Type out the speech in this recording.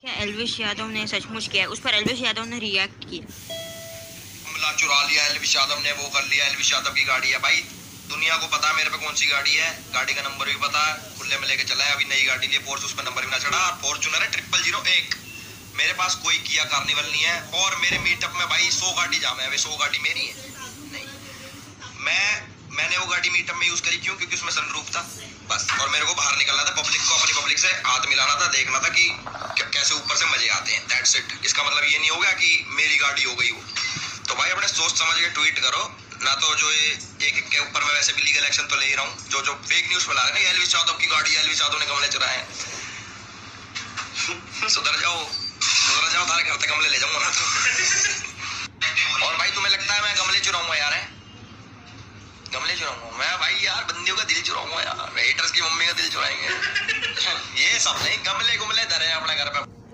क्या एलविश यादव ने सचमुच किया? उस पर एलविश यादव ने रिएक्ट किया। हमला चुरा लिया एलविश यादव ने, वो कर लिया एलविश यादव की गाड़ी है। भाई, दुनिया को पता है मेरे पे कौन सी गाड़ी है। गाड़ी का नंबर भी पता है, खुले में लेके चला है। अभी नई गाड़ी लिए फोर्स उस पर नंबर भी ना चढ़ा। फॉर्चूनर है ट्रिपल ज़ीरो एक। मेरे पास कोई किया कार्निवल नहीं है। और मेरे मीटअप में भाई, सौ गाड़ी जाम है। सौ गाड़ी मेरी है। गाड़ी मीटअप में यूज़ करी, क्यों? क्योंकि उसमें सनरूफ था, बस। और मेरे को बाहर निकलना था पब्लिक को अपनी पब्लिक से हाथ मिलाना था, देखना था कि कैसे ऊपर से मज़े आते हैं। दैट्स इट इसका मतलब ये नहीं हो गया कि मेरी गाड़ी हो गई वो। तो भाई, अपने सोच समझ के ट्वीट करो। ना तो जो ये एक के ऊपर मैं वैसे भी लीगल एक्शन तो ले रहा हूँ। जो जो फेक न्यूज़ फैला रहे हैं एलविस यादव की गाड़ी एलविस यादव ने गमले चुराए सुधर जाओ। सुधर जाओ तारे घर तक गमले ले जाऊँगा चुराऊँगा। मैं भाई यार, बंदियों का दिल चुराऊँगा यार। हेटर्स की मम्मी का दिल चुराएँगे। ये सब नहीं गमले गुमले धरे अपने घर पे।